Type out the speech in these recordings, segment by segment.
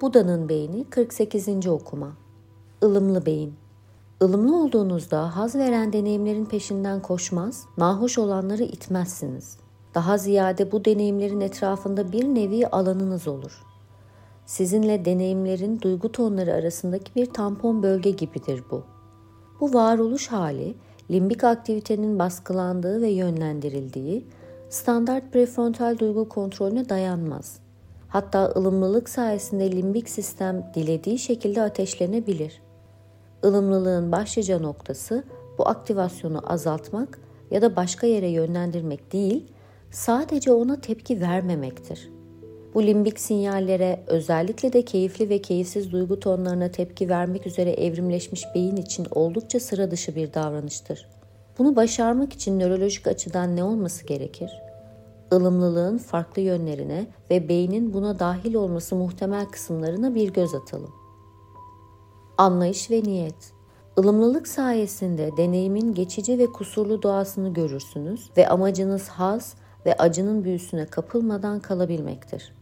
Buda'nın beyni 48. okuma. Ilımlı beyin. Ilımlı olduğunuzda haz veren deneyimlerin peşinden koşmaz, nahoş olanları itmezsiniz. Daha ziyade bu deneyimlerin etrafında bir nevi alanınız olur. Sizinle deneyimlerin duygu tonları arasındaki bir tampon bölge gibidir bu. Bu varoluş hali, limbik aktivitenin baskılandığı ve yönlendirildiği, standart prefrontal duygu kontrolüne dayanmaz. Hatta ılımlılık sayesinde limbik sistem dilediği şekilde ateşlenebilir. Ilımlılığın başlıca noktası bu aktivasyonu azaltmak ya da başka yere yönlendirmek değil, sadece ona tepki vermemektir. Bu limbik sinyallere özellikle de keyifli ve keyifsiz duygu tonlarına tepki vermek üzere evrimleşmiş beyin için oldukça sıra dışı bir davranıştır. Bunu başarmak için nörolojik açıdan ne olması gerekir? Ilımlılığın farklı yönlerine ve beynin buna dahil olması muhtemel kısımlarına bir göz atalım. Anlayış ve niyet Ilımlılık sayesinde deneyimin geçici ve kusurlu doğasını görürsünüz ve amacınız haz ve acının büyüsüne kapılmadan kalabilmektir.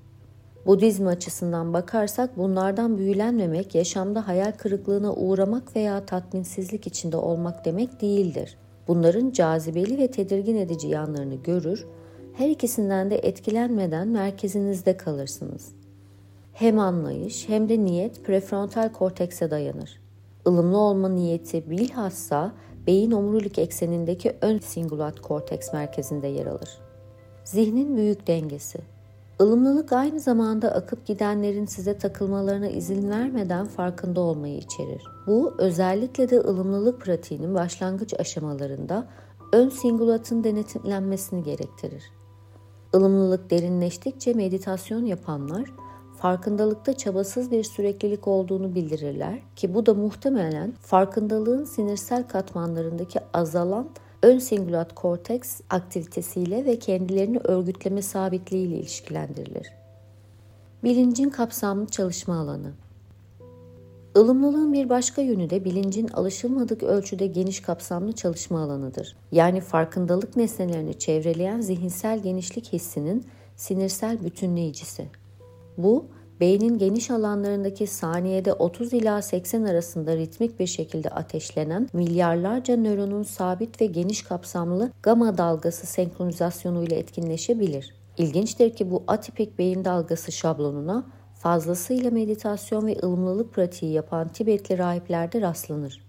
Budizm açısından bakarsak bunlardan büyülenmemek yaşamda hayal kırıklığına uğramak veya tatminsizlik içinde olmak demek değildir. Bunların cazibeli ve tedirgin edici yanlarını görür her ikisinden de etkilenmeden merkezinizde kalırsınız. Hem anlayış hem de niyet prefrontal kortekse dayanır. Ilımlı olma niyeti bilhassa beyin omurilik eksenindeki ön singulat korteks merkezinde yer alır. Zihnin büyük dengesi. Ilımlılık aynı zamanda akıp gidenlerin size takılmalarına izin vermeden farkında olmayı içerir. Bu özellikle de ılımlılık pratiğinin başlangıç aşamalarında ön singulatın denetlenmesini gerektirir. Ilımlılık derinleştikçe meditasyon yapanlar farkındalıkta çabasız bir süreklilik olduğunu bildirirler ki bu da muhtemelen farkındalığın sinirsel katmanlarındaki azalan ön singulat korteks aktivitesiyle ve kendilerini örgütleme sabitliği ile ilişkilendirilir. Bilincin kapsamlı çalışma alanı Ilımlılığın bir başka yönü de bilincin alışılmadık ölçüde geniş kapsamlı çalışma alanıdır. Yani farkındalık nesnelerini çevreleyen zihinsel genişlik hissinin sinirsel bütünleyicisi. Bu, beynin geniş alanlarındaki saniyede 30 ila 80 arasında ritmik bir şekilde ateşlenen milyarlarca nöronun sabit ve geniş kapsamlı gama dalgası senkronizasyonu ile etkinleşebilir. İlginçtir ki bu atipik beyin dalgası şablonuna fazlasıyla meditasyon ve ılımlılık pratiği yapan Tibetli rahiplerde rastlanır.